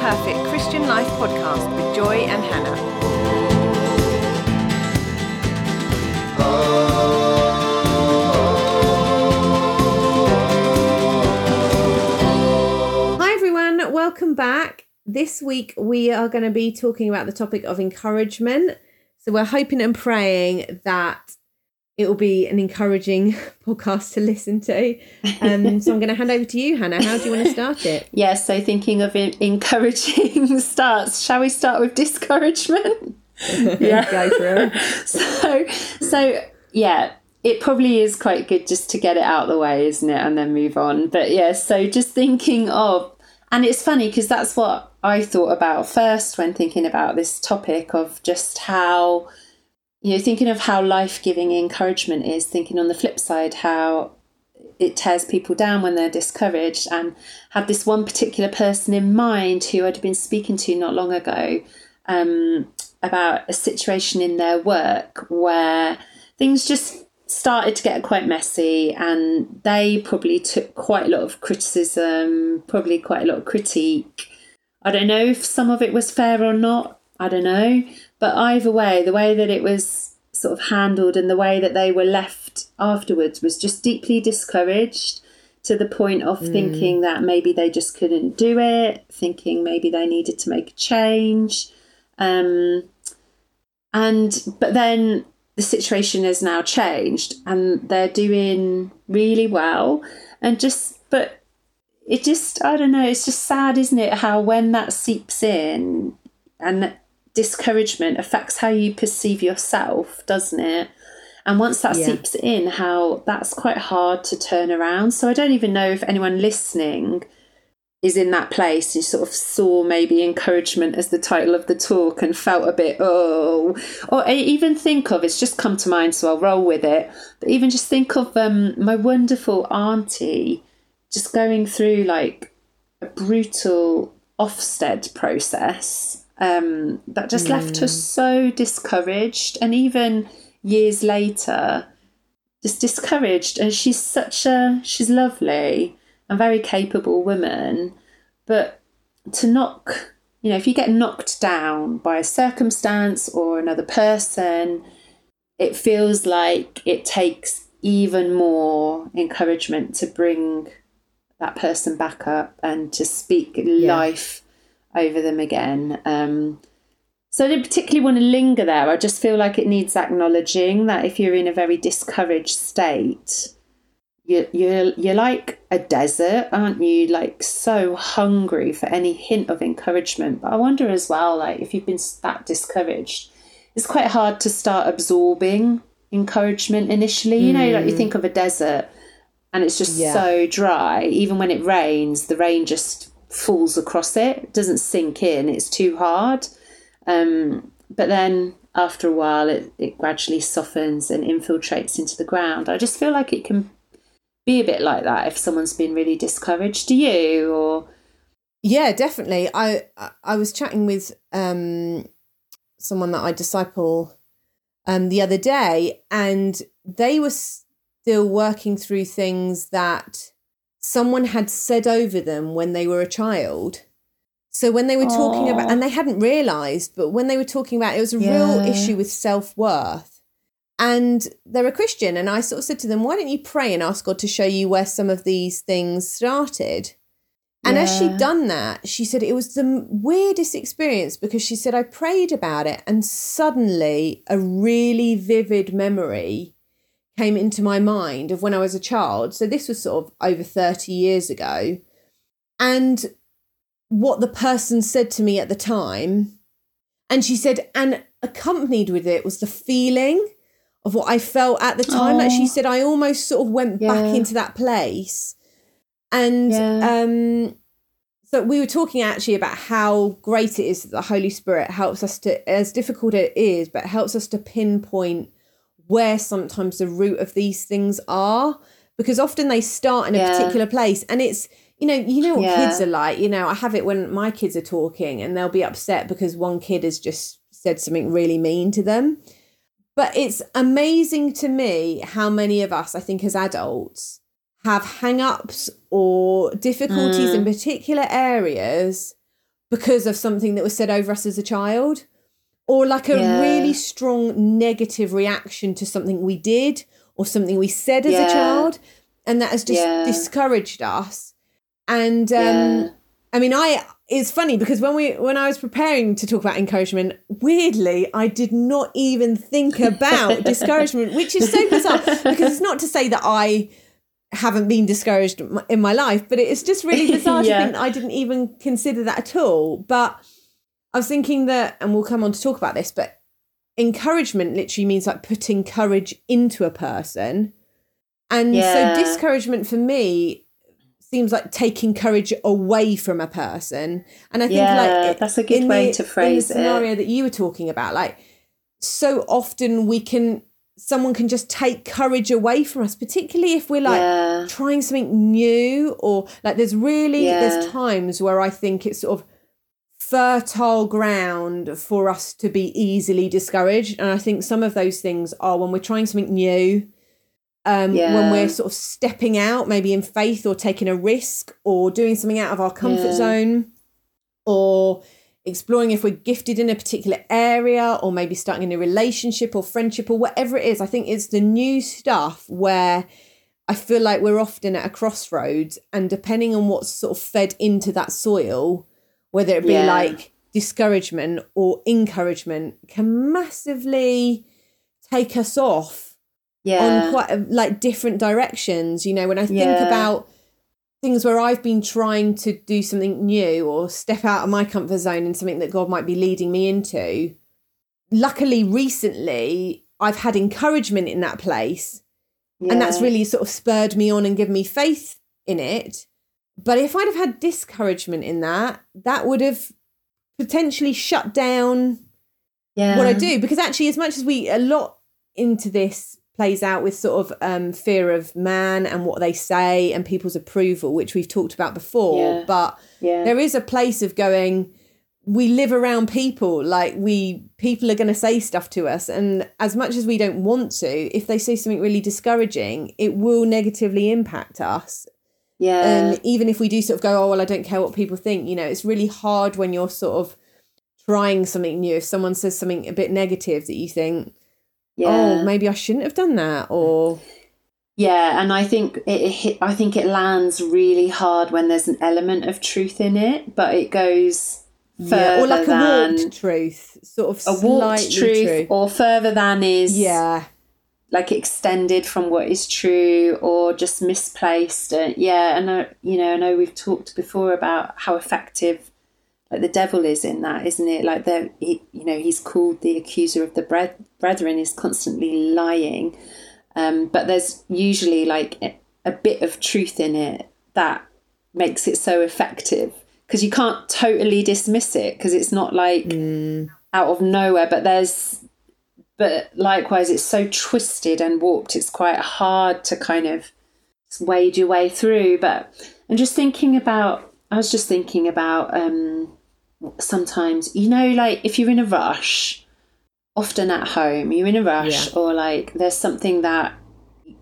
Perfect Christian Life podcast with Joy and Hannah. Hi everyone, welcome back. This week we are going to be talking about the topic of encouragement. So we're hoping and praying that it will be an encouraging podcast to listen to. Um, so I'm going to hand over to you, Hannah. How do you want to start it? Yeah, so thinking of encouraging starts, shall we start with discouragement? yeah, go for it. So, so yeah, it probably is quite good just to get it out of the way, isn't it, and then move on. But yeah, so just thinking of, and it's funny because that's what I thought about first when thinking about this topic of just how you know, thinking of how life giving encouragement is, thinking on the flip side how it tears people down when they're discouraged, and had this one particular person in mind who I'd been speaking to not long ago um, about a situation in their work where things just started to get quite messy, and they probably took quite a lot of criticism, probably quite a lot of critique. I don't know if some of it was fair or not. I don't know. But either way, the way that it was sort of handled and the way that they were left afterwards was just deeply discouraged to the point of mm. thinking that maybe they just couldn't do it, thinking maybe they needed to make a change. Um, and but then the situation has now changed and they're doing really well and just but it just i don't know it's just sad isn't it how when that seeps in and discouragement affects how you perceive yourself, doesn't it? And once that yeah. seeps in, how that's quite hard to turn around. So I don't even know if anyone listening is in that place and sort of saw maybe encouragement as the title of the talk and felt a bit, oh, or even think of it's just come to mind, so I'll roll with it. But even just think of um, my wonderful auntie just going through like a brutal Ofsted process um, that just mm. left her mm. so discouraged. And even years later, just discouraged. And she's such a, she's lovely and very capable woman. But to knock, you know, if you get knocked down by a circumstance or another person, it feels like it takes even more encouragement to bring that person back up and to speak yeah. life over them again. Um, so I don't particularly want to linger there. I just feel like it needs acknowledging that if you're in a very discouraged state, you, you're, you're like a desert, aren't you? Like so hungry for any hint of encouragement. But I wonder as well, like if you've been that discouraged, it's quite hard to start absorbing encouragement initially. You know, like you hmm. think of a desert and it's just yeah. so dry. Even when it rains, the rain just falls across it. It doesn't sink in. It's too hard. Um, but then after a while, it, it gradually softens and infiltrates into the ground. I just feel like it can be a bit like that if someone's been really discouraged. Do you or? Yeah, definitely. I I was chatting with um, someone that I disciple um, the other day, and they were still working through things that someone had said over them when they were a child. So when they were talking Aww. about, and they hadn't realized, but when they were talking about, it was a yeah. real issue with self worth. And they're a Christian. And I sort of said to them, why don't you pray and ask God to show you where some of these things started? And yeah. as she'd done that, she said it was the weirdest experience because she said, I prayed about it and suddenly a really vivid memory came into my mind of when I was a child. So this was sort of over 30 years ago. And what the person said to me at the time. And she said, and accompanied with it was the feeling of what I felt at the time. Like she said, I almost sort of went yeah. back into that place. And yeah. um, so we were talking actually about how great it is that the Holy Spirit helps us to, as difficult it is, but helps us to pinpoint where sometimes the root of these things are because often they start in a yeah. particular place and it's you know you know what yeah. kids are like you know i have it when my kids are talking and they'll be upset because one kid has just said something really mean to them but it's amazing to me how many of us i think as adults have hang ups or difficulties in hmm. particular areas because of something that was said over us as a child or like a Yeah. really strong negative reaction to something we did or something we said as Yeah. a child and that has just Yeah. discouraged us and um i mean i it's funny because when we when i was preparing to talk about encouragement weirdly i did not even think about discouragement which is so bizarre because it's not to say that i haven't been discouraged in my life but it's just really bizarre to think that i didn't even consider that at all but I was thinking that, and we'll come on to talk about this, but encouragement literally means like putting courage into a person. And Yeah. so discouragement for me seems like taking courage away from a person. And I think Yeah, like that's a good way the- to phrase in it. the scenario that you were talking about, like so often we can someone can just take courage away from us, particularly if we're like yeah. trying something new or like there's really there's times where I think it's sort of fertile ground for us to be easily discouraged and I think some of those things are when we're trying something new um when we're sort of stepping out maybe in faith or taking a risk or doing something out of our comfort Yeah. zone or exploring if we're gifted in a particular area or maybe starting in a new relationship or friendship or whatever it is. I think it's the new stuff where I feel like we're often at a crossroads and depending on what's sort of fed into that soil, whether it be Yeah. like discouragement or encouragement, can massively take us off Yeah. on quite a, like different directions. You know, when I think Yeah. about things where I've been trying to do something new or step out of my comfort zone and something that God might be leading me into, luckily recently I've had encouragement in that place and that's really sort of spurred me on and given me faith in it. But if I'd have had discouragement in that, that would have potentially shut down yeah. what I do because actually, as much as we a lot into this plays out with sort of um, fear of man and what they say and people's approval, which we've talked about before. Yeah. But Yeah. there is a place of going. We live around people, like we people are going to say stuff to us, and as much as we don't want to, if they say something really discouraging, it will negatively impact us yeah. um, even if we do sort of go, oh well, I don't care what people think. You know, it's really hard when you're sort of trying something new. If someone says something a bit negative that you think, yeah. oh, maybe I shouldn't have done that, or Yeah, and I think it, it hit, I think it lands really hard when there's an element of truth in it, but it goes further yeah, or like a warped truth, sort of a warped truth, true. or further than is yeah, like extended from what is true, or just misplaced. Uh, yeah, and I, you know, I know we've talked before about how effective like the devil is in that, isn't it? Like the he, you know, he's called the accuser of the bre- brethren, is constantly lying. Um, but there's usually like a, a bit of truth in it that makes it so effective because you can't totally dismiss it because it's not like out of nowhere. But there's, but likewise, it's so twisted and warped. It's quite hard to kind of wade your way through. But I'm just thinking about. I was just thinking about um, sometimes you know, like if you're in a rush often at home you're in a rush Yeah. or like there's something that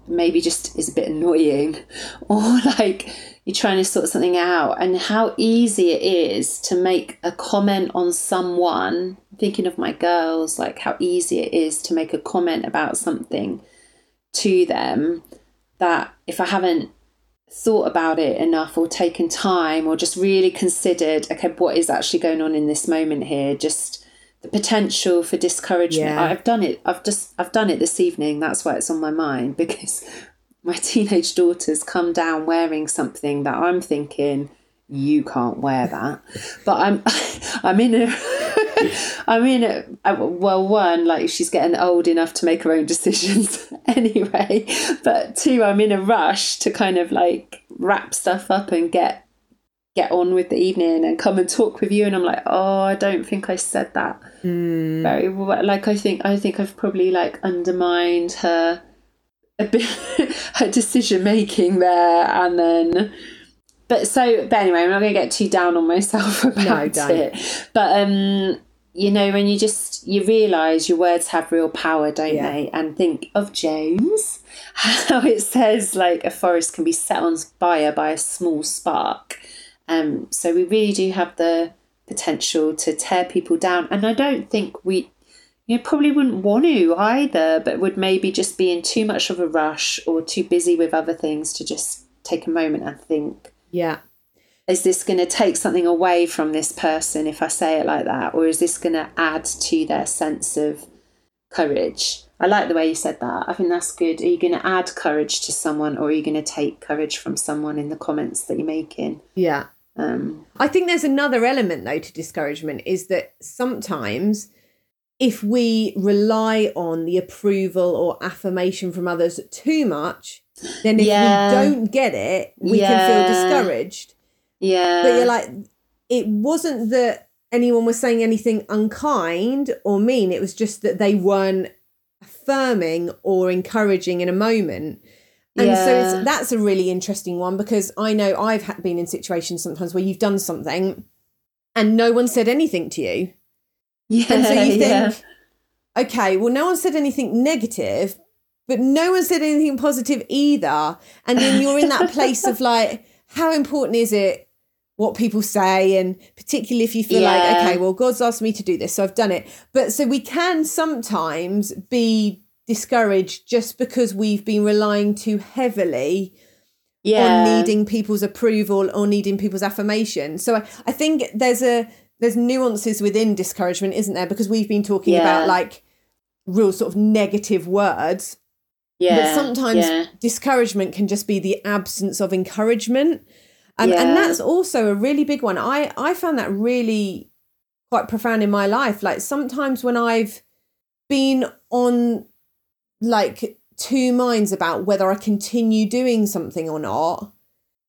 maybe just is a bit annoying or like you're trying to sort something out. And how easy it is to make a comment on someone thinking of my girls like how easy it is to make a comment about something to them that if i haven't thought about it enough or taken time or just really considered okay what is actually going on in this moment here? Just the potential for discouragement. Yeah. i've done it. I've just i've done it this evening. That's why it's on my mind because my teenage daughter's come down wearing something that i'm thinking you can't wear that. But i'm i'm in a i'm in a uh, well one like she's getting old enough to make her own decisions anyway. But two i'm in a rush to kind of like wrap stuff up and get get on with the evening and come and talk with you. And i'm like oh i don't think i said that. Very well like i think i think i've probably like undermined her a bit her decision making there and then but so but anyway i'm not going to get too down on myself about don't. it but um you know when you just you realize your words have real power don't Yeah. they and think of james how it says like a forest can be set on fire by a small spark. Um, so we really do have the potential to tear people down, and I don't think we, you probably wouldn't want to either, but would maybe just be in too much of a rush or too busy with other things to just take a moment and think. Yeah. Is this going to take something away from this person if I say it like that? Or is this going to add to their sense of courage? I like the way you said that. I think that's good. Are you going to add courage to someone or are you going to take courage from someone in the comments that you're making? Yeah. Um, I think there's another element though to discouragement is that sometimes if we rely on the approval or affirmation from others too much, then if Yeah. we don't get it, we can feel discouraged. yeah. But you're like, it wasn't that anyone was saying anything unkind or mean. It was just that they weren't affirming or encouraging in a moment. And so Yeah. it's, that's a really interesting one because I know I've been in situations sometimes where you've done something and no one said anything to you. Yeah. And so you think, yeah. okay, well, no one said anything negative, but no one said anything positive either. And then you're in that place of like, how important is it what people say? And particularly if you feel like, okay, well, God's asked me to do this, so I've done it. But so we can sometimes be discouraged just because we've been relying too heavily yeah. on needing people's approval or needing people's affirmation. So I, I think there's a there's nuances within discouragement, isn't there? Because we've been talking Yeah. about like real sort of negative words. yeah. but sometimes yeah. discouragement can just be the absence of encouragement. Um, Yeah. And that's also a really big one. I, I found that really quite profound in my life. Like sometimes when I've been on like two minds about whether I continue doing something or not,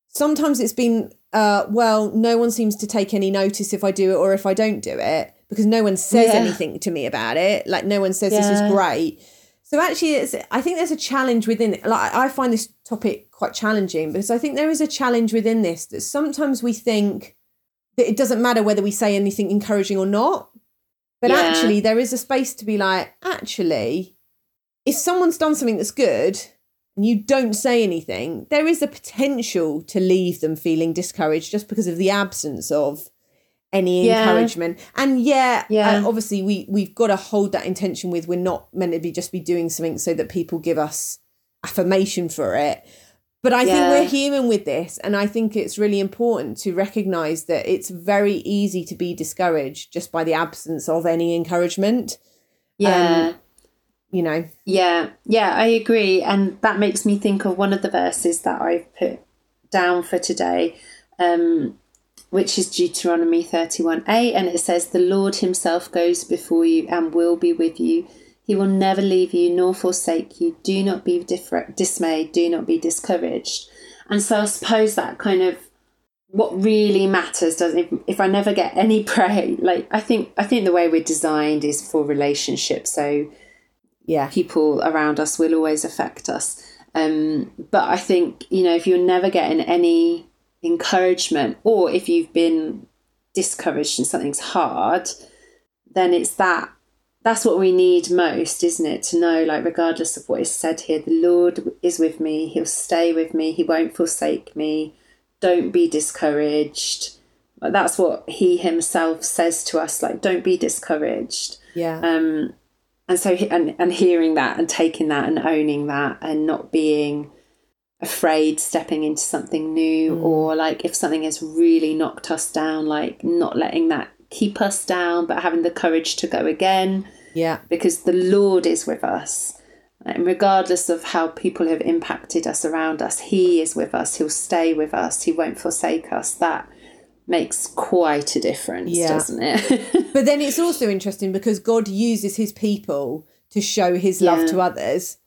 sometimes it's been, uh, well, no one seems to take any notice if I do it or if I don't do it because no one says Yeah. anything to me about it. Like no one says this is great. So actually, it's, I think there's a challenge within it. Like I find this topic quite challenging because I think there is a challenge within this that sometimes we think that it doesn't matter whether we say anything encouraging or not. But Yeah. actually, there is a space to be like, actually, if someone's done something that's good and you don't say anything, there is a potential to leave them feeling discouraged just because of the absence of any Yeah. encouragement. And yeah, Yeah. uh, obviously we we've got to hold that intention with we're not meant to be just be doing something so that people give us affirmation for it. But I Yeah. think we're human with this, and I think it's really important to recognize that it's very easy to be discouraged just by the absence of any encouragement. yeah. You know, Yeah, yeah, I agree. And that makes me think of one of the verses that I've put down for today, um, which is Deuteronomy 31a. And it says, The Lord Himself goes before you and will be with you. He will never leave you nor forsake you. Do not be differ- dismayed. Do not be discouraged. And so I suppose that kind of what really matters does if, if I never get any prey like I think I think the way we're designed is for relationships so yeah, people around us will always affect us. Um, but I think, you know, if you're never getting any encouragement or if you've been discouraged and something's hard, then it's that that's what we need most, isn't it? To know, like, regardless of what is said here, the Lord is with me, He'll stay with me, He won't forsake me. Don't be discouraged. That's what He Himself says to us, like, don't be discouraged yeah, um and so and and hearing that and taking that and owning that and not being afraid stepping into something new mm. or like if something has really knocked us down like not letting that keep us down but having the courage to go again. Yeah, because the lord is with us. And regardless of how people have impacted us around us he is with us. He'll stay with us. He won't forsake us. That makes quite a difference Yeah. doesn't it But then it's also interesting because God uses His people to show His love Yeah. to others.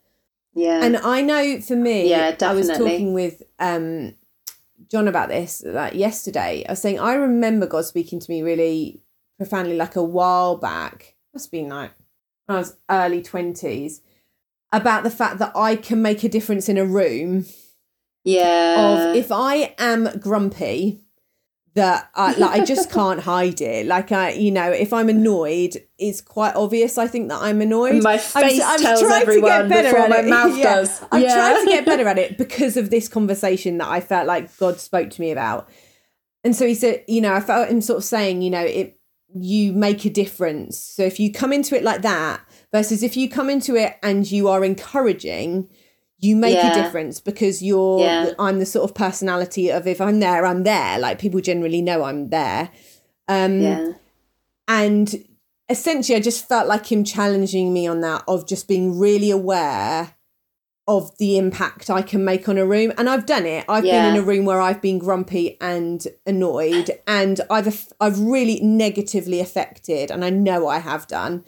yeah And I know for me, Yeah, I was talking with um, John about this like yesterday. I was saying I remember God speaking to me really profoundly, like a while back. Must have been like when I was early twenties, about the fact that I can make a difference in a room. Yeah. Of if I am grumpy, that I, like I just can't hide it. Like I, you know, if I'm annoyed, it's quite obvious. I think that I'm annoyed. My face I'm, I'm tells everyone before my it. mouth yeah. does. I'm yeah. trying to get better at it because of this conversation that I felt like God spoke to me about. And so he said, you know, I felt him sort of saying, you know, it you make a difference. So if you come into it like that versus if you come into it and you are encouraging, you make yeah. a difference because you're yeah. I'm the sort of personality of if I'm there, I'm there. Like people generally know I'm there. Um yeah. and essentially I just felt like him challenging me on that of just being really aware of the impact I can make on a room. And I've done it. I've yeah. been in a room where I've been grumpy and annoyed and I've I've really negatively affected and I know I have done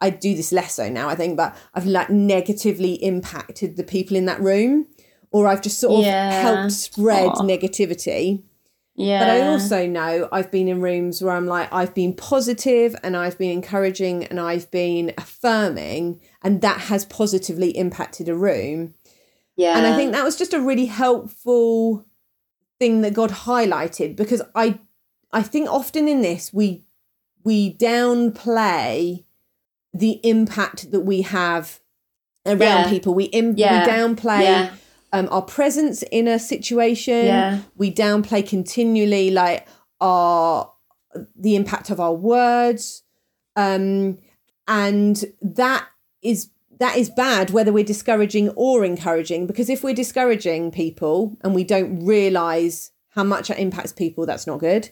I do this less so now, I think, but I've like negatively impacted the people in that room, or I've just sort of yeah. helped spread Aww. negativity. Yeah. But I also know I've been in rooms where I'm like, I've been positive and I've been encouraging and I've been affirming, and that has positively impacted a room. Yeah. And I think that was just a really helpful thing that God highlighted because I I think often in this we we downplay the impact that we have around yeah. people. We, Im- yeah. we downplay yeah. um, our presence in a situation. We downplay continually like our the impact of our words, um, and that is that is bad whether we're discouraging or encouraging because if we're discouraging people and we don't realize how much it impacts people that's not good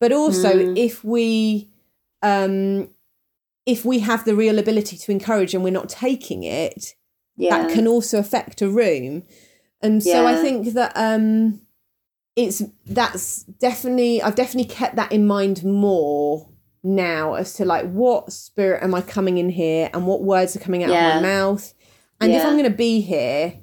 but also mm. if we um if we have the real ability to encourage and we're not taking it, yeah. that can also affect a room. And so yeah. I think that um it's that's definitely I've definitely kept that in mind more now as to like what spirit am I coming in here and what words are coming out yeah. of my mouth. And if I'm gonna be here,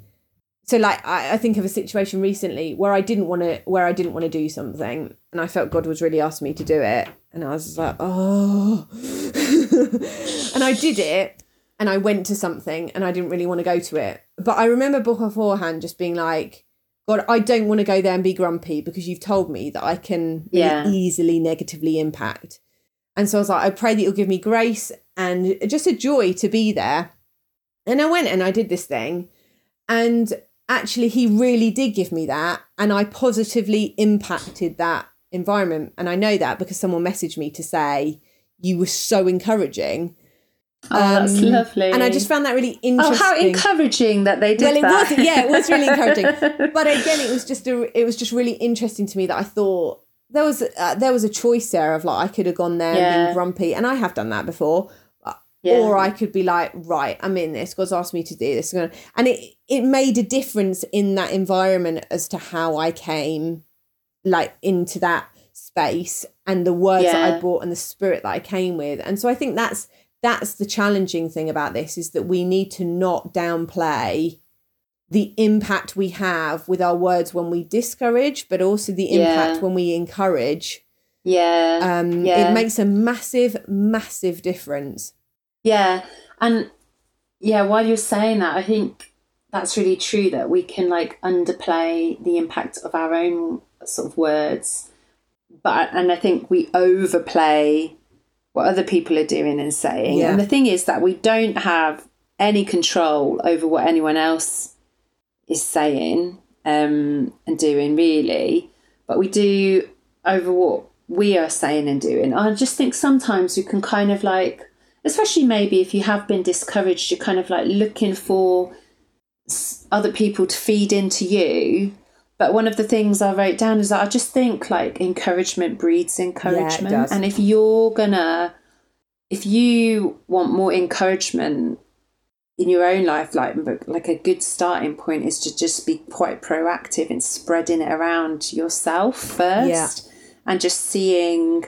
so like I, I think of a situation recently where I didn't want to where I didn't want to do something and I felt God was really asking me to do it and I was like oh and I did it and I went to something and I didn't really want to go to it. But I remember beforehand just being like God I don't want to go there and be grumpy because you've told me that I can yeah. easily negatively impact. And so I was like I pray that you'll give me grace and just a joy to be there. And I went and I did this thing and actually he really did give me that and I positively impacted that environment. And I know that because someone messaged me to say you were so encouraging Oh, that's um, lovely. And I just found that really interesting. Oh, how encouraging that they did well, it that. was yeah, it was really encouraging. but again, it was just a, it was just really interesting to me that I thought there was uh, there was a choice there of like I could have gone there yeah. and been grumpy, and I have done that before. Yeah. Or I could be like, right, I'm in this. God's asked me to do this. And it, it made a difference in that environment as to how I came like into that space and the words yeah. that I brought and the spirit that I came with. And so I think that's that's the challenging thing about this is that we need to not downplay the impact we have with our words when we discourage, but also the impact yeah. when we encourage. Yeah. Um, yeah. It makes a massive, massive difference. Yeah. And yeah, while you're saying that, I think that's really true that we can like underplay the impact of our own sort of words. But and I think we overplay what other people are doing and saying. Yeah. And the thing is that we don't have any control over what anyone else is saying um, and doing really, but we do over what we are saying and doing. I just think sometimes you can kind of like especially maybe if you have been discouraged, you're kind of like looking for other people to feed into you. But one of the things I wrote down is that I just think like encouragement breeds encouragement. Yeah, and if you're gonna, if you want more encouragement in your own life, like like a good starting point is to just be quite proactive in spreading it around yourself first, yeah. and just seeing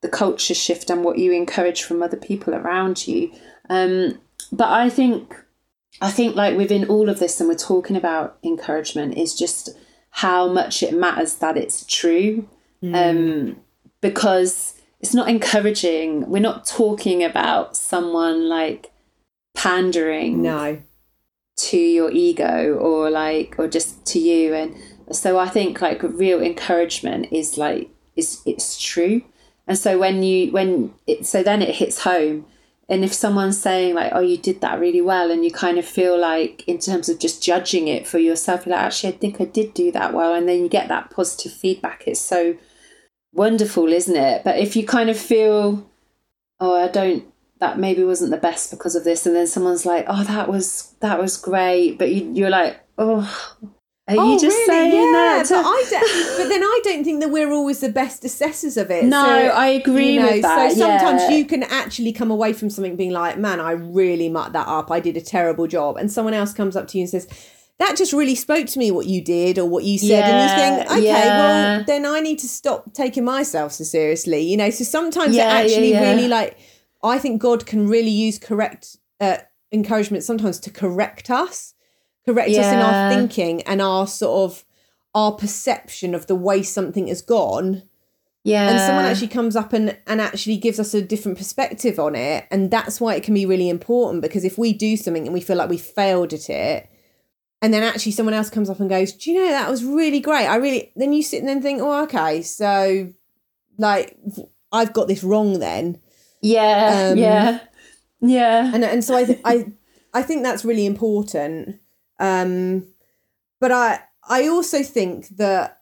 the culture shift and what you encourage from other people around you. Um, but I think I think like within all of this, and we're talking about encouragement, is just how much it matters that it's true. Mm. Um, because it's not encouraging. We're not talking about someone like pandering no to your ego or like or just to you and so I think like real encouragement is like is it's true. And so when you when it so then it hits home. And if someone's saying like, "Oh, you did that really well," and you kind of feel like, in terms of just judging it for yourself, you're like, "Actually, I think I did do that well," and then you get that positive feedback. It's so wonderful, isn't it? But if you kind of feel, "Oh, I don't," that maybe wasn't the best because of this, and then someone's like, "Oh, that was that was great," but you, you're like, "Oh, are oh, you just really? saying yeah, that? But, I don't, but then I don't think that we're always the best assessors of it. No, So, I agree you know, with that. So sometimes yeah. you can actually come away from something being like, man, I really mucked that up. I did a terrible job. And someone else comes up to you and says, that just really spoke to me what you did or what you said. and you think, okay, yeah. well, then I need to stop taking myself so seriously. You know, so sometimes Yeah, it yeah, actually yeah. really like, I think God can really use correct uh, encouragement sometimes to correct us, correct. Us in our thinking and our sort of our perception of the way something has gone. Yeah. and someone actually comes up and, and actually gives us a different perspective on it. And that's why it can be really important because if we do something and we feel like we failed at it and then actually someone else comes up and goes do you know that was really great. I really then you sit and then think oh okay. So like i've got this wrong then. Yeah, um, yeah, yeah. and and so I th- I I think that's really important. Um, but I I also think that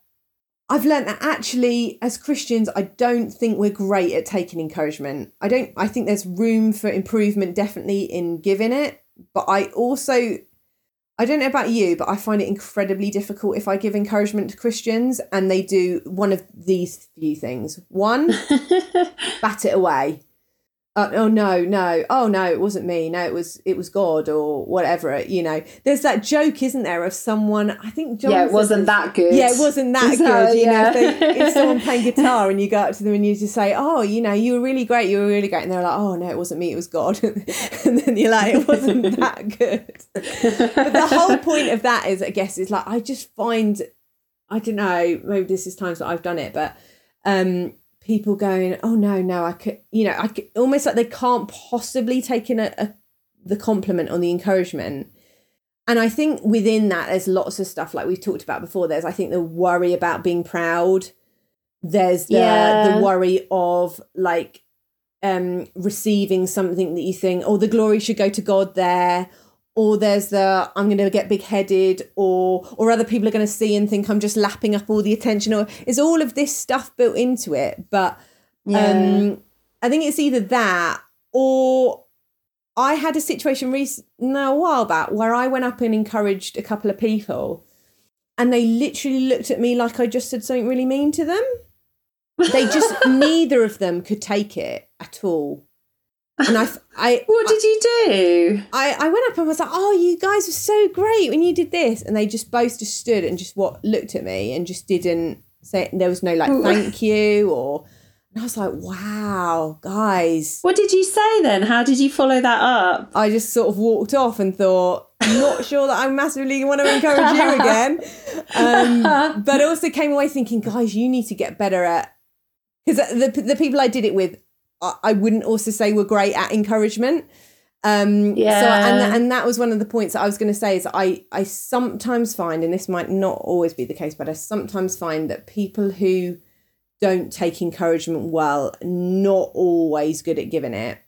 I've learned that actually as Christians I don't think we're great at taking encouragement. I don't I think there's room for improvement definitely in giving it, but I also I don't know about you, but I find it incredibly difficult if I give encouragement to Christians and they do one of these few things. One, bat it away. Uh, oh no, no, oh no, it wasn't me. No, it was it was God or whatever. You know, there's that joke, isn't there, of someone? I think John yeah, it wasn't that good. Yeah, it wasn't that Is good. you know, if, they, if someone playing guitar and you go up to them and you just say, "Oh, you know, you were really great. You were really great," and they're like, "Oh no, it wasn't me. It was God," and then you're like, "It wasn't that good." but the whole point of that is, I guess, is like I just find, I don't know, maybe this is times that I've done it, but um, people going, oh no, no, I could, you know, I could, almost like they can't possibly take in a, a the compliment on the encouragement. And I think within that, there's lots of stuff like we've talked about before. There's, I think, the worry about being proud. There's the Yeah. the worry of like um receiving something that you think, oh, the glory should go to God there, or there's the I'm going to get big headed, or or other people are going to see and think I'm just lapping up all the attention, or is all of this stuff built into it? But Yeah. um, I think it's either that or I had a situation recent, no, a while back where I went up and encouraged a couple of people, and they literally looked at me like I just said something really mean to them. They just neither of them could take it at all. And I, I, what did you do? I, I went up and was like, "Oh, you guys were so great when you did this," and they just both just stood and just what looked at me and just didn't say. There was no like thank you or. And I was like, "Wow, guys!" What did you say then? How did you follow that up? I just sort of walked off and thought, "I'm not sure that I massively want to encourage you again." Um, but also came away thinking, guys, you need to get better at because the the people I did it with, I, wouldn't also say were great at encouragement. Um, So Yeah. and and that was one of the points that I was going to say is I I sometimes find, and this might not always be the case, but I sometimes find that people who don't take encouragement well, not always good at giving it.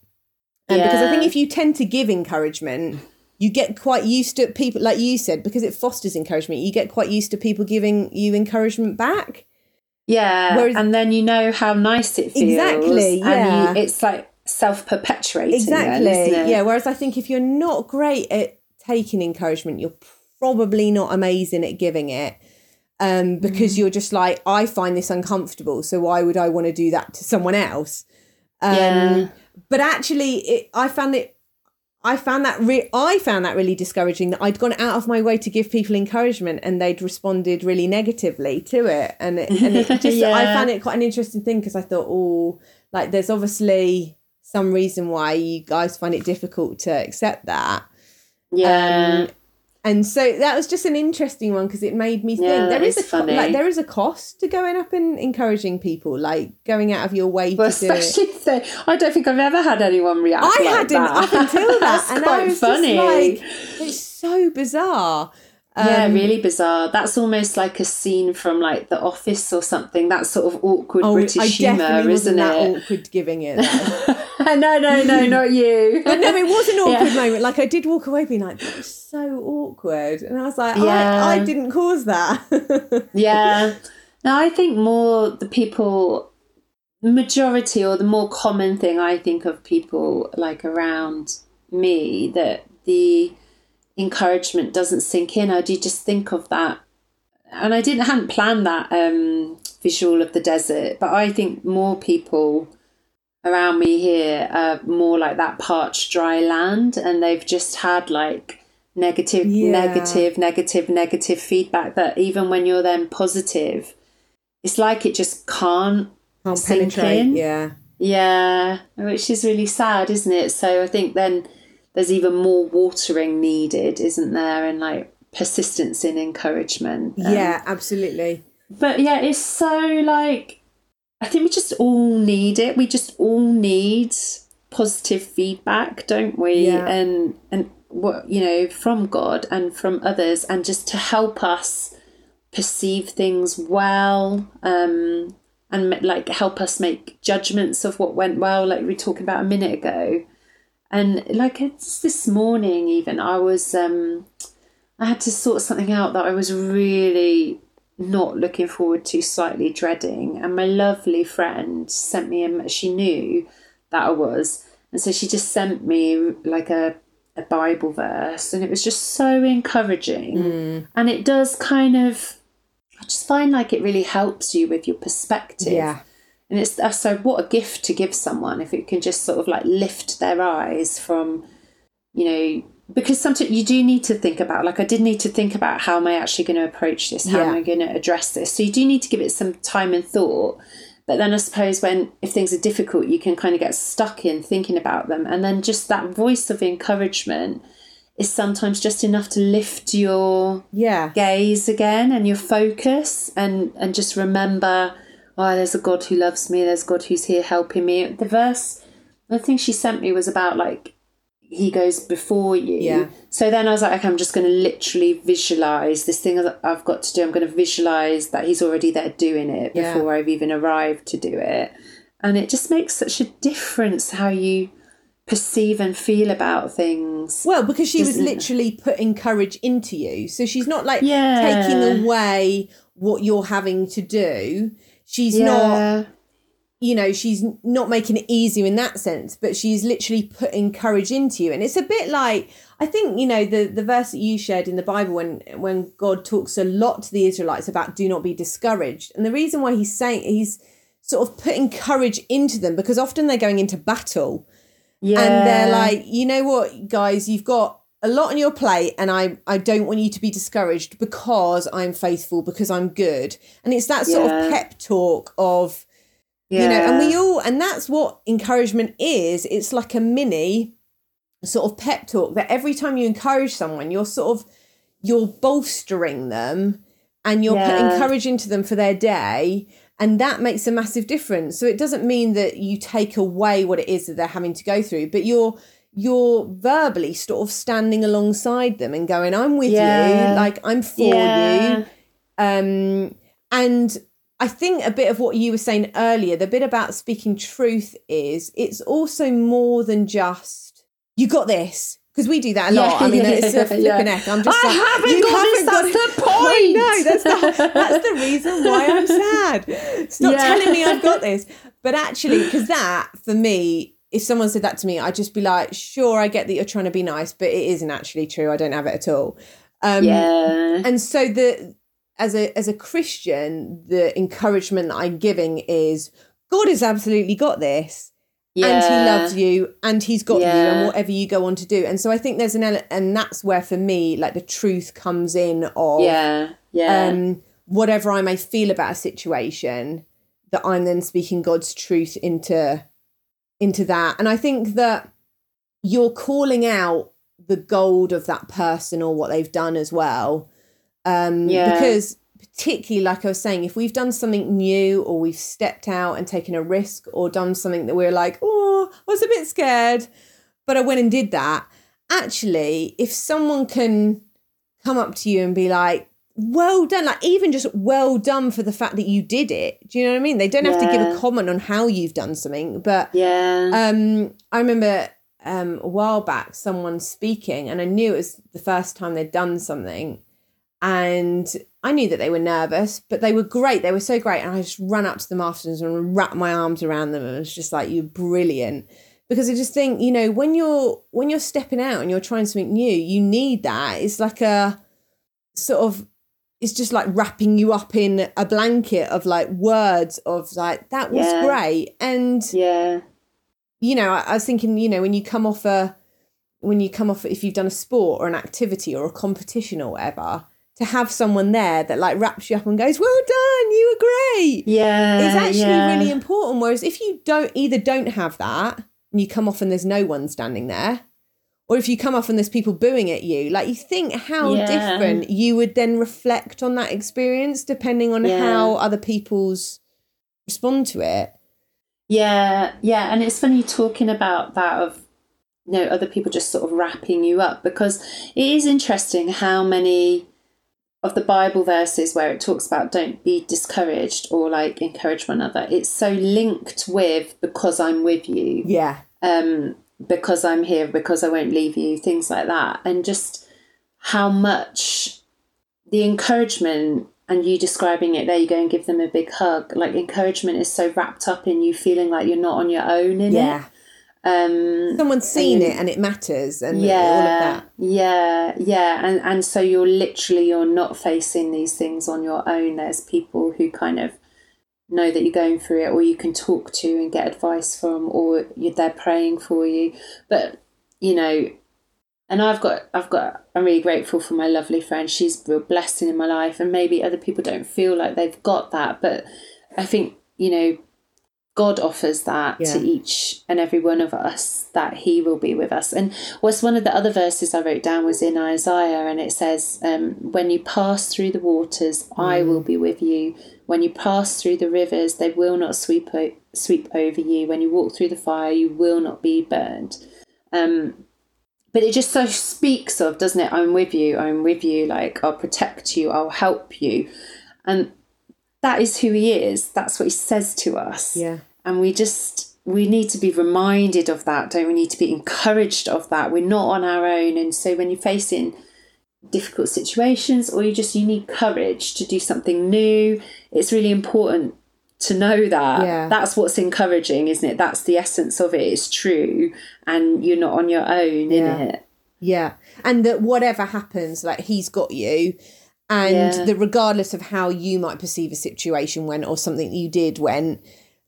Um, Because I think if you tend to give encouragement, you get quite used to people, like you said, because it fosters encouragement. You get quite used to people giving you encouragement back. Yeah, Whereas- and then you know how nice it feels. Exactly, and yeah. you, it's like self-perpetuating. Exactly. then? Yeah. Whereas I think if you're not great at taking encouragement, you're probably not amazing at giving it. Um, because Mm. you're just like, I find this uncomfortable, so why would I want to do that to someone else? Um, Yeah. But actually, it, I found it. I found that re- I found that really discouraging. That I'd gone out of my way to give people encouragement, and they'd responded really negatively to it. And it, and it just, I found it quite an interesting thing because I thought, oh, like there's obviously some reason why you guys find it difficult to accept that. Yeah. Um, and so that was just an interesting one because it made me think Yeah, there is a it's co- like there is a cost to going up and encouraging people, like going out of your way well, to do especially if they, I don't think I've ever had anyone react. I like hadn't that. up until that, That's and quite I was funny. just like, it's so bizarre. Yeah, Um, really bizarre. That's almost like a scene from like The Office or something. That sort of awkward Oh, British I humour, isn't wasn't that it? awkward giving it. no, no, no, not you. But no, it was an awkward Yeah. moment. Like I did walk away being like, that was so awkward. And I was like, Yeah. I, I didn't cause that. yeah. Now I think more the people, majority or the more common thing I think of people like around me that the encouragement doesn't sink in. I do just think of that, and I didn't hadn't planned that um, visual of the desert, but I think more people around me here are more like that parched dry land, and they've just had like negative, Yeah. negative, negative, negative feedback that even when you're then positive, it's like it just can't Can't Sink penetrate. in. Yeah. yeah, which is really sad, isn't it? So I think then there's even more watering needed, isn't there? And like persistence in encouragement. Um, Yeah, absolutely. But yeah, it's so like, I think we just all need it. We just all need positive feedback, don't we? Yeah. And, and what, you know, from God and from others, and just to help us perceive things well. Um, and like help us make judgments of what went well, like we were talking about a minute ago. And like it's this morning, even I was, um, I had to sort something out that I was really not looking forward to, slightly dreading. And my lovely friend sent me a, she knew that I was. And so she just sent me like a, a Bible verse. And it was just so encouraging. And it does kind of, I just find like it really helps you with your perspective. Yeah. And it's so what a gift to give someone if it can just sort of like lift their eyes from, you know, because sometimes you do need to think about, like I did need to think about how am I actually going to approach this? How am I going to address this? So you do need to give it some time and thought. But then I suppose when if things are difficult, you can kind of get stuck in thinking about them. And then just that voice of encouragement is sometimes just enough to lift your Yeah. gaze again and your focus and and just remember oh there's a god who loves me there's god who's here helping me the verse the thing she sent me was about like he goes before you Yeah. so then i was like okay i'm just going to literally visualize this thing that i've got to do i'm going to visualize that he's already there doing it Yeah. before i've even arrived to do it and it just makes such a difference how you perceive and feel about things Well, because she was literally putting courage into you. So she's not like Yeah. taking away what you're having to do. She's not, you know, she's not making it easier in that sense, but she's literally putting courage into you. And it's a bit like I think, you know, the, the verse that you shared in the Bible when when God talks a lot to the Israelites about do not be discouraged. And the reason why he's saying he's sort of putting courage into them because often they're going into battle yeah and they're like, you know what, guys, you've got a lot on your plate, and I I don't want you to be discouraged because I'm faithful, because I'm good, and it's that sort Yeah. of pep talk of you know, and we all, and that's what encouragement is. It's like a mini sort of pep talk that every time you encourage someone, you're sort of you're bolstering them and you're putting Yeah. courage into them for their day and that makes a massive difference so it doesn't mean that you take away what it is that they're having to go through but you're you're verbally sort of standing alongside them and going i'm with Yeah. you like i'm for Yeah. you um and i think a bit of what you were saying earlier the bit about speaking truth is it's also more than just you got this because we do that a lot. Yeah, I mean, yeah, it's a yeah. flipping heck. I'm just I like, haven't you got this, haven't that's the point. No, that's the that's the reason why I'm sad. Stop Yeah. telling me I've got this. But actually, because that for me, if someone said that to me, I'd just be like, sure, I get that you're trying to be nice, but it isn't actually true. I don't have it at all. Um, yeah. and so the as a as a Christian, the encouragement that I'm giving is God has absolutely got this and he loves you and he's got you and whatever you go on to do. And so i think there's an ele- and that's where for me like the truth comes in of yeah. Yeah. um whatever i may feel about a situation that i'm then speaking god's truth into into that and i think that you're calling out the gold of that person or what they've done as well um Yeah. because particularly like i was saying if we've done something new or we've stepped out and taken a risk or done something that we're like oh i was a bit scared but i went and did that actually if someone can come up to you and be like, well done, like even just well done for the fact that you did it. Do you know what I mean? They don't have to give a comment on how you've done something, but Yeah. um, I remember um, a while back someone speaking, and I knew it was the first time they'd done something, and I knew that they were nervous, but they were great. They were so great, and I just ran up to them afterwards and wrapped my arms around them, and it was just like, "You're brilliant." Because I just think, you know, when you're when you're stepping out and you're trying something new, you need that. It's like a sort of it's just like wrapping you up in a blanket of like words of like that was Yeah. great and yeah. you know, I, I was thinking, you know, when you come off a, when you come off, if you've done a sport or an activity or a competition or whatever, to have someone there that like wraps you up and goes, "Well done, you were great," Yeah. it's actually yeah. really important. Whereas if you don't either don't have that and you come off and there's no one standing there, or if you come off and there's people booing at you, like you think how Yeah. different you would then reflect on that experience depending on Yeah. how other people's respond to it. Yeah, yeah, and it's funny talking about that of you know other people just sort of wrapping you up because it is interesting how many of the Bible verses where it talks about don't be discouraged or like encourage one another. It's so linked with because I'm with you, Yeah, um, because I'm here, because I won't leave you, things like that, and just how much the encouragement and you describing it there you go and give them a big hug like encouragement is so wrapped up in you feeling like you're not on your own in yeah. it um someone's seen And- it and it matters and yeah all of that. yeah yeah. And and so you're literally you're not facing these things on your own. There's people who kind of know that you're going through it or you can talk to and get advice from or they're praying for you. But you know and I've got I've got I'm really grateful for my lovely friend. She's a real blessing in my life and maybe other people don't feel like they've got that but I think you know God offers that Yeah. to each and every one of us that He will be with us. And what's one of the other verses I wrote down was in Isaiah, and it says, um, "When you pass through the waters, I will be with you. When you pass through the rivers, they will not sweep o- sweep over you. When you walk through the fire, you will not be burned." Um, but it just so speaks of, doesn't it? I'm with you. I'm with you. Like I'll protect you. I'll help you, and that is who He is. That's what He says to us. Yeah. And we just we need to be reminded of that don't we? Need to be encouraged of that. We're not on our own. And so when you're facing difficult situations or you just you need courage to do something new it's really important to know that. Yeah. that's what's encouraging isn't it? That's the essence of it. It's true. And you're not on your own Yeah. in it yeah. And that whatever happens like he's got you and Yeah. that regardless of how you might perceive a situation when or something you did when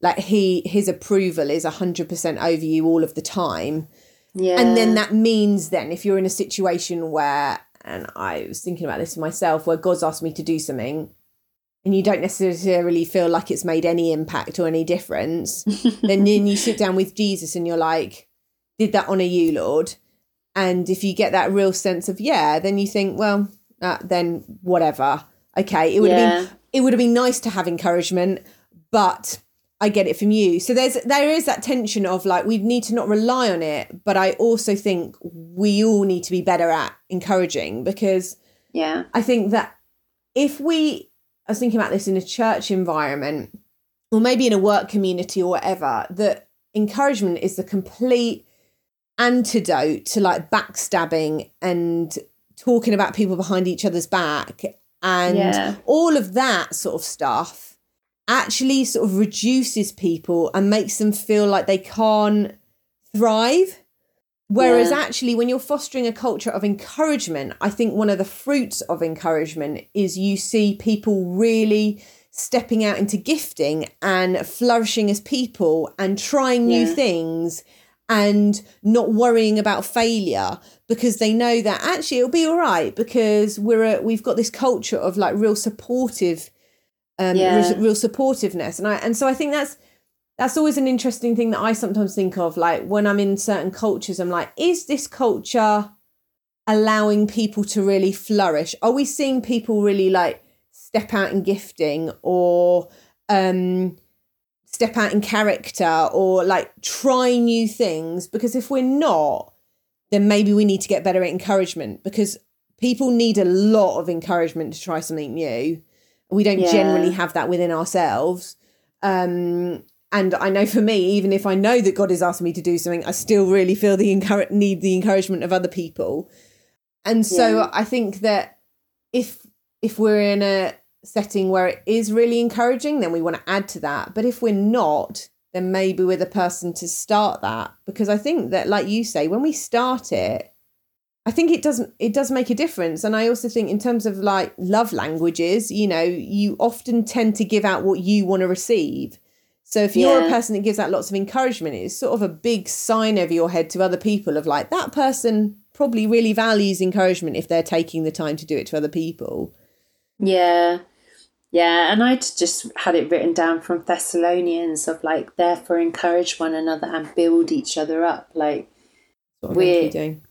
like he his approval is 100% over you all of the time. Yeah and then that means then if you're in a situation where and i was thinking about this myself where god's asked me to do something and you don't necessarily feel like it's made any impact or any difference then then you sit down with jesus and you're like did that honor you lord? And if you get that real sense of yeah then you think well uh, then whatever. Okay it would have been it would have been nice to have encouragement but I get it from you. So there's there is that tension of like we need to not rely on it, but I also think we all need to be better at encouraging because yeah. I think that if we I was thinking about this in a church environment or maybe in a work community or whatever, that encouragement is the complete antidote to like backstabbing and talking about people behind each other's back and Yeah. all of that sort of stuff actually sort of reduces people and makes them feel like they can't thrive. Whereas Yeah. actually, when you're fostering a culture of encouragement, I think one of the fruits of encouragement is you see people really stepping out into gifting and flourishing as people and trying new Yeah. things and not worrying about failure because they know that actually it'll be all right because we're a, we've got this culture of like real supportive um Yeah. real, real supportiveness and I and so I think that's that's always an interesting thing that I sometimes think of. Like when I'm in certain cultures, I'm like, is this culture allowing people to really flourish? Are we seeing people really like step out in gifting or um step out in character or like try new things? Because if we're not, then maybe we need to get better at encouragement because people need a lot of encouragement to try something new. We don't Yeah. generally have that within ourselves. Um, and I know for me, even if I know that God is asking me to do something, I still really feel the encourage need the encouragement of other people. And so Yeah. I think that if if we're in a setting where it is really encouraging, then we want to add to that. But if we're not, then maybe we're the person to start that. Because I think that, like you say, when we start it, I think it doesn't it does make a difference. And I also think in terms of like love languages, you know, you often tend to give out what you want to receive. So if you're a person that gives out lots of encouragement, it's sort of a big sign over your head to other people of like that person probably really values encouragement if they're taking the time to do it to other people. Yeah. Yeah, and I'd just had it written down from Thessalonians of like, therefore encourage one another and build each other up. Like, That's what I'm meant to be We're- doing.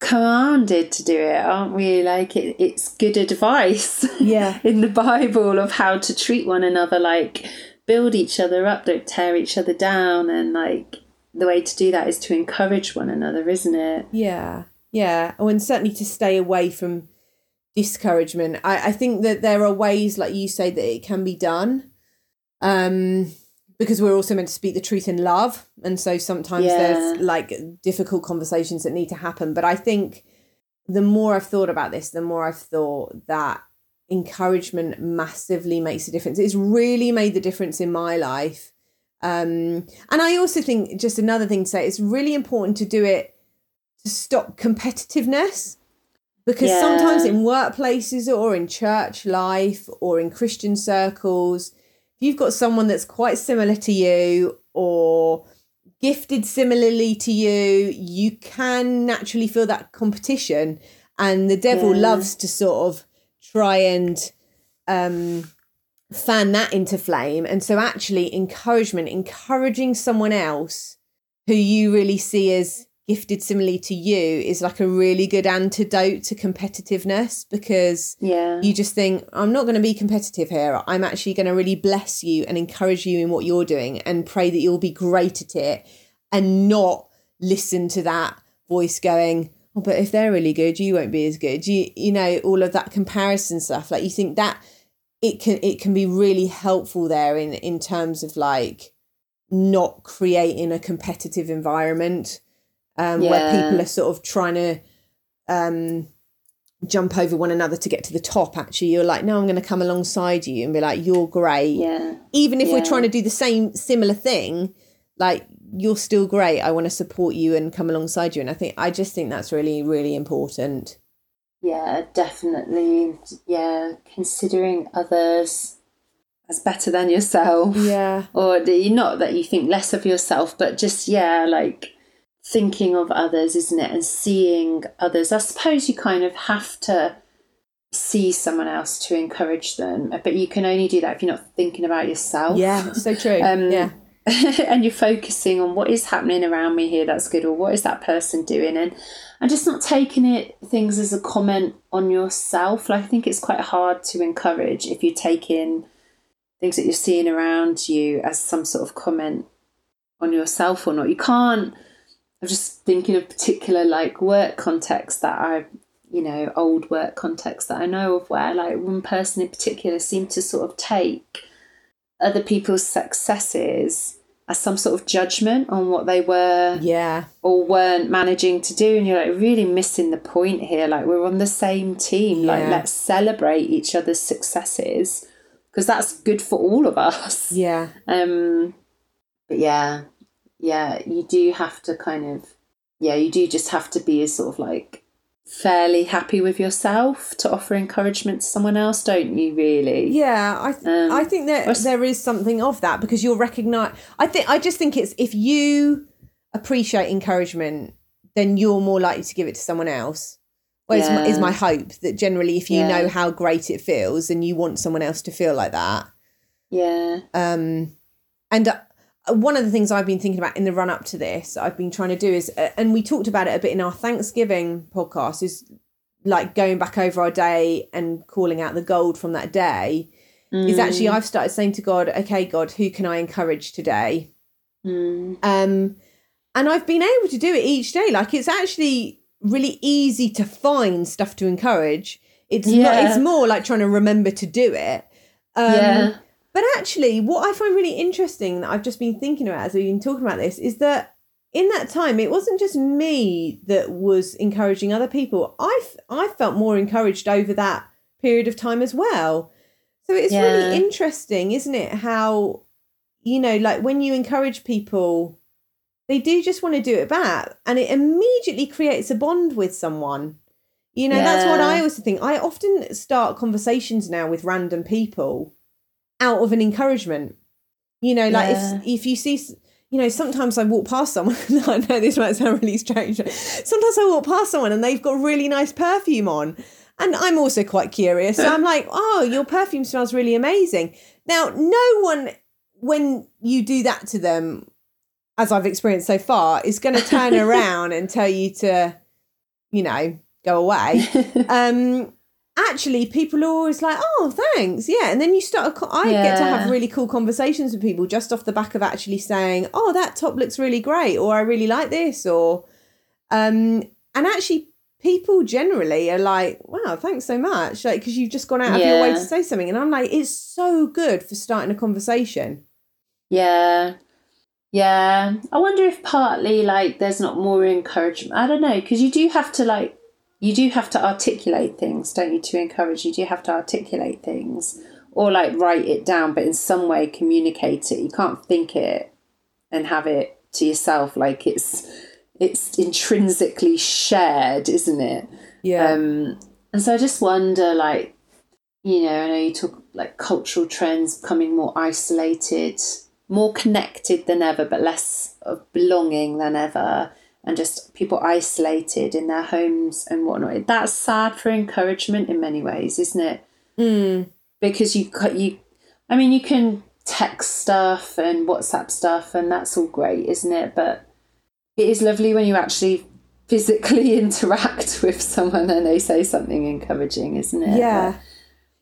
commanded to do it, aren't we? Like, it, it's good advice Yeah. in the Bible of how to treat one another, like, build each other up, don't tear each other down. And like, the way to do that is to encourage one another, isn't it? Yeah, yeah. Oh, and certainly to stay away from discouragement. I, I think that there are ways, like you say, that it can be done. Um, because we're also meant to speak the truth in love. And so sometimes there's like difficult conversations that need to happen. But I think the more I've thought about this, the more I've thought that encouragement massively makes a difference. It's really made the difference in my life. Um, and I also think just another thing to say, it's really important to do it to stop competitiveness because Yeah. sometimes in workplaces or in church life or in Christian circles, if you've got someone that's quite similar to you or gifted similarly to you, you can naturally feel that competition. And the devil Yeah. loves to sort of try and um, fan that into flame. And so, actually, encouragement, encouraging someone else who you really see as gifted similarly to you is like a really good antidote to competitiveness because Yeah. you just think i'm not going to be competitive here. I'm actually going to really bless you and encourage you in what you're doing and pray that you'll be great at it and not listen to that voice going oh but if they're really good you won't be as good. You you know all of that comparison stuff. Like you think that it can it can be really helpful there in in terms of like not creating a competitive environment um, where people are sort of trying to um, jump over one another to get to the top. Actually, you're like, no, I'm going to come alongside you and be like, you're great. Yeah. Even if we're trying to do the same similar thing, like you're still great. I want to support you and come alongside you. And I think I just think that's really really important. Yeah, definitely. Yeah, considering others as better than yourself. Yeah. Or not that you think less of yourself, but just, yeah, like thinking of others, isn't it? And seeing others. I suppose you kind of have to see someone else to encourage them, but you can only do that if you're not thinking about yourself. Yeah. So true. Um, yeah. and you're focusing on what is happening around me here that's good or what is that person doing and and just not taking it things as a comment on yourself like i think it's quite hard to encourage if you're taking things that you're seeing around you as some sort of comment on yourself or not you can't i'm just thinking of particular like work contexts that i you know old work contexts that i know of where like one person in particular seemed to sort of take other people's successes as some sort of judgment on what they were Yeah. or weren't managing to do and you're like really missing the point here like we're on the same team like let's celebrate each other's successes because that's good for all of us Yeah. um but yeah yeah you do have to kind of yeah you do just have to be as sort of like fairly happy with yourself to offer encouragement to someone else don't you really Yeah, I th- Um, I think that there is something of that because you'll recognize. I think I just think it's if you appreciate encouragement, then you're more likely to give it to someone else. Well, is, my, is my hope that generally, if you Yeah. know how great it feels, and you want someone else to feel like that. yeah Um, and uh, one of the things I've been thinking about in the run up to this, I've been trying to do is, uh, and we talked about it a bit in our Thanksgiving podcast, is like going back over our day and calling out the gold from that day. Is actually I've started saying to God, okay, God, who can I encourage today? Mm. Um, and I've been able to do it each day. Like it's actually really easy to find stuff to encourage. It's not, Yeah. it's more like trying to remember to do it. Um, Yeah. But actually, what I find really interesting that I've just been thinking about as we've been talking about this is that in that time, it wasn't just me that was encouraging other people. I I felt more encouraged over that period of time as well. So it's Yeah. really interesting, isn't it? How you know, like when you encourage people, they do just want to do it back, and it immediately creates a bond with someone. You know, that's what I also think. I often start conversations now with random people out of an encouragement. You know, like Yeah. if if you see, you know, sometimes I walk past someone. I know this might sound really strange. Sometimes I walk past someone and they've got really nice perfume on, and I'm also quite curious. So I'm like, "Oh, your perfume smells really amazing." Now, no one, when you do that to them, as I've experienced so far, is going to turn around and tell you to, you know, go away um actually people are always like oh thanks yeah and then you start a co- i get to have really cool conversations with people just off the back of actually saying oh that top looks really great or i really like this or um and actually people generally are like wow thanks so much like because you've just gone out of your way to say something and i'm like it's so good for starting a conversation Yeah. Yeah. I wonder if partly like there's not more encouragement. I don't know, because you do have to like you do have to articulate things, don't you, to encourage. You do have to articulate things or like write it down, but in some way communicate it. You can't think it and have it to yourself like it's it's intrinsically shared, isn't it? yeah Um, and so I just wonder, like, you know, I know you talk like cultural trends becoming more isolated, more connected than ever, but less of belonging than ever, and just people isolated in their homes and whatnot. That's sad for encouragement in many ways, isn't it? mm, Because you cut you, I mean, you can text stuff and WhatsApp stuff, and that's all great, isn't it? But it is lovely when you actually physically interact with someone and they say something encouraging, isn't it? Yeah.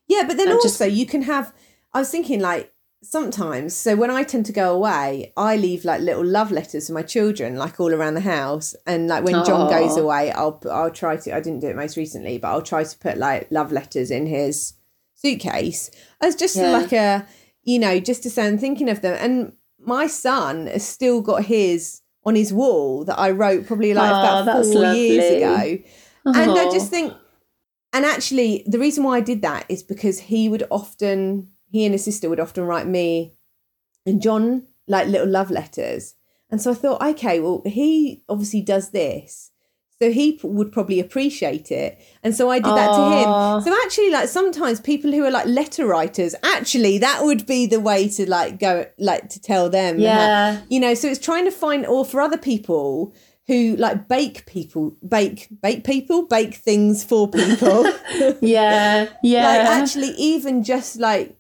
Yeah, but then also just- you can have I was thinking like sometimes so when I tend to go away, I leave like little love letters for my children like all around the house and like when John goes away, I'll I'll try to I didn't do it most recently, but I'll try to put like love letters in his suitcase as just Yeah. like a you know, just to say I'm thinking of them and my son has still got his on his wall that I wrote probably like Aw, about four years lovely. ago. And I just think, and actually, the reason why I did that is because he would often, he and his sister would often write me and John like little love letters. And so I thought, okay, well, he obviously does this. So he p- would probably appreciate it. And so I did that to him. So actually, like sometimes people who are like letter writers, actually, that would be the way to like go, like to tell them. Yeah. you know so it's trying to find or for other people who like bake people bake bake people bake things for people Yeah. Yeah. like actually even just like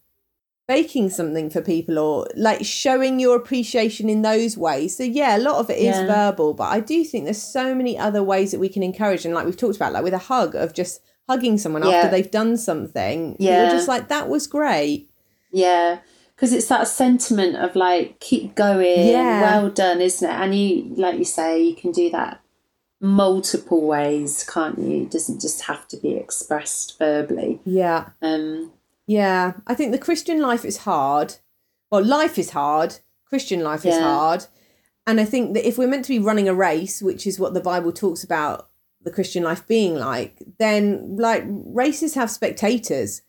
baking something for people or like showing your appreciation in those ways so yeah a lot of it is Yeah. verbal but i do think there's so many other ways that we can encourage and like we've talked about like with a hug of just hugging someone Yeah. after they've done something Yeah. you're just like that was great Yeah, because it's that sentiment of like keep going, Yeah. well done, isn't it? And you, like you say, you can do that multiple ways, can't you? It doesn't just have to be expressed verbally. yeah Um, Yeah, I think the Christian life is hard. Well, life is hard. Christian life is hard. And I think that if we're meant to be running a race, which is what the Bible talks about the Christian life being like, then like races have spectators.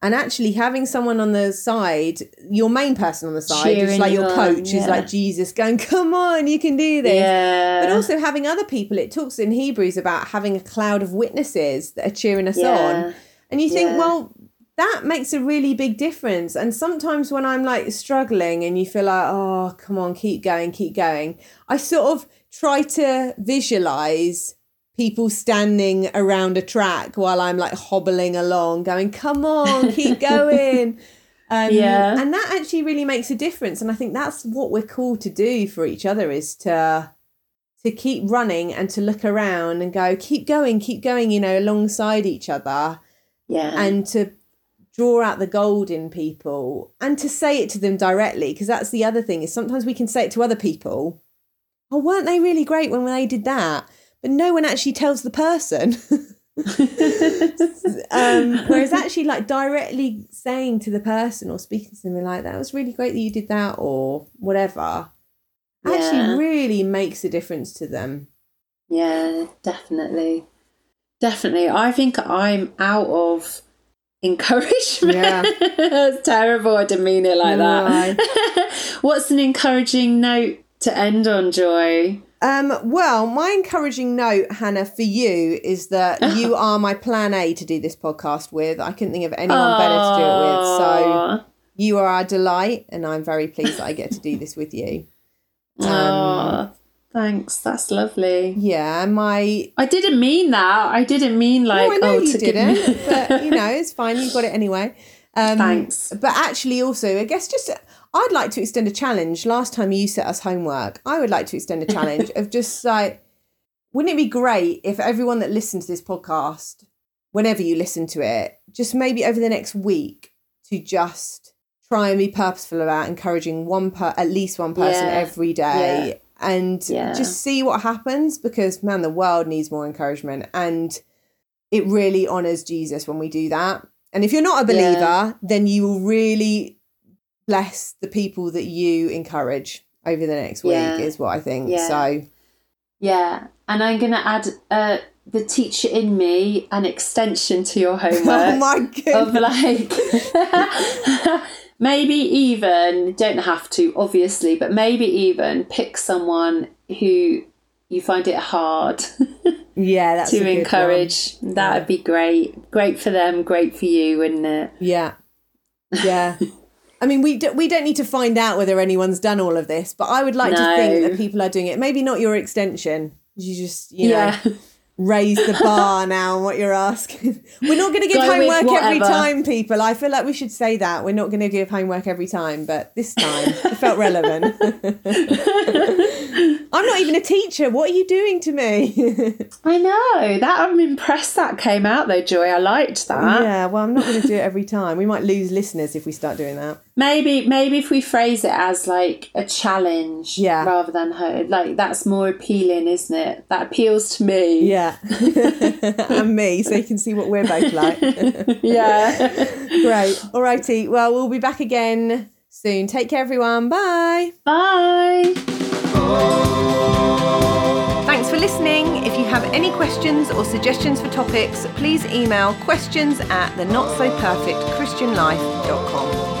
And actually having someone on the side, your main person on the side, is like your coach, is like Jesus going, Come on, you can do this. yeah, But also having other people, it talks in Hebrews about having a cloud of witnesses that are cheering us yeah, on. And you think, Yeah. well, that makes a really big difference. And sometimes when I'm like struggling and you feel like, oh, come on, keep going, keep going, I sort of try to visualize people standing around a track while I'm like hobbling along, going, come on, keep going. Um, Yeah. And that actually really makes a difference. And I think that's what we're called to do for each other is to to keep running and to look around and go, keep going, keep going, you know, alongside each other yeah, and to draw out the gold in people and to say it to them directly because that's the other thing is sometimes we can say it to other people oh weren't they really great when they did that but no one actually tells the person. um, whereas actually, like directly saying to the person or speaking to them like that was really great that you did that or whatever, Yeah. actually really makes a difference to them. Yeah, definitely. Definitely. I think I'm out of encouragement. Yeah. That's terrible. I didn't mean it like that. What's an encouraging note to end on, Joy? Um, well, my encouraging note, Hannah, for you is that you are my plan A to do this podcast with. I couldn't think of anyone better to do it with. So you are our delight, and I'm very pleased that I get to do this with you. Um, thanks. That's lovely. Yeah, my I didn't mean that. I didn't mean like no, I know oh you didn't, me- but you know it's fine. You got it anyway. Um, Thanks. But actually, also, I guess just I'd like to extend a challenge. Last time you set us homework, I would like to extend a challenge of just like, wouldn't it be great if everyone that listens to this podcast, whenever you listen to it, just maybe over the next week to just try and be purposeful about encouraging one per at least one person Yeah. every day. And Yeah. just see what happens because man, the world needs more encouragement. And it really honors Jesus when we do that. And if you're not a Yeah. believer, then you will really bless the people that you encourage over the next week, Yeah. is what I think. Yeah. So, Yeah, and I'm gonna add uh, the teacher in me an extension to your homework. oh my of like maybe even don't have to obviously but maybe even pick someone who you find it hard Yeah, that's to encourage that would be great great for them great for you wouldn't it. Yeah. Yeah. I mean, we, do, we don't need to find out whether anyone's done all of this, but I would like to think that people are doing it. Maybe not your extension. You just, you know, yeah raise the bar now on what you're asking. We're not going to give Go homework every time, people. I feel like we should say that. We're not going to give homework every time, but this time it felt relevant. I'm not even a teacher. What are you doing to me? i know that i'm impressed that came out though joy i liked that yeah, well, I'm not going to do it every time. We might lose listeners if we start doing that. Maybe maybe if we phrase it as like a challenge Yeah. rather than her like that's more appealing isn't it that appeals to me Yeah. and me, so you can see what we're both like. yeah Great. All righty. Well, we'll be back again soon. Take care, everyone. Bye. bye Thanks for listening. If you have any questions or suggestions for topics, please email questions at the not so perfect christianlife.com.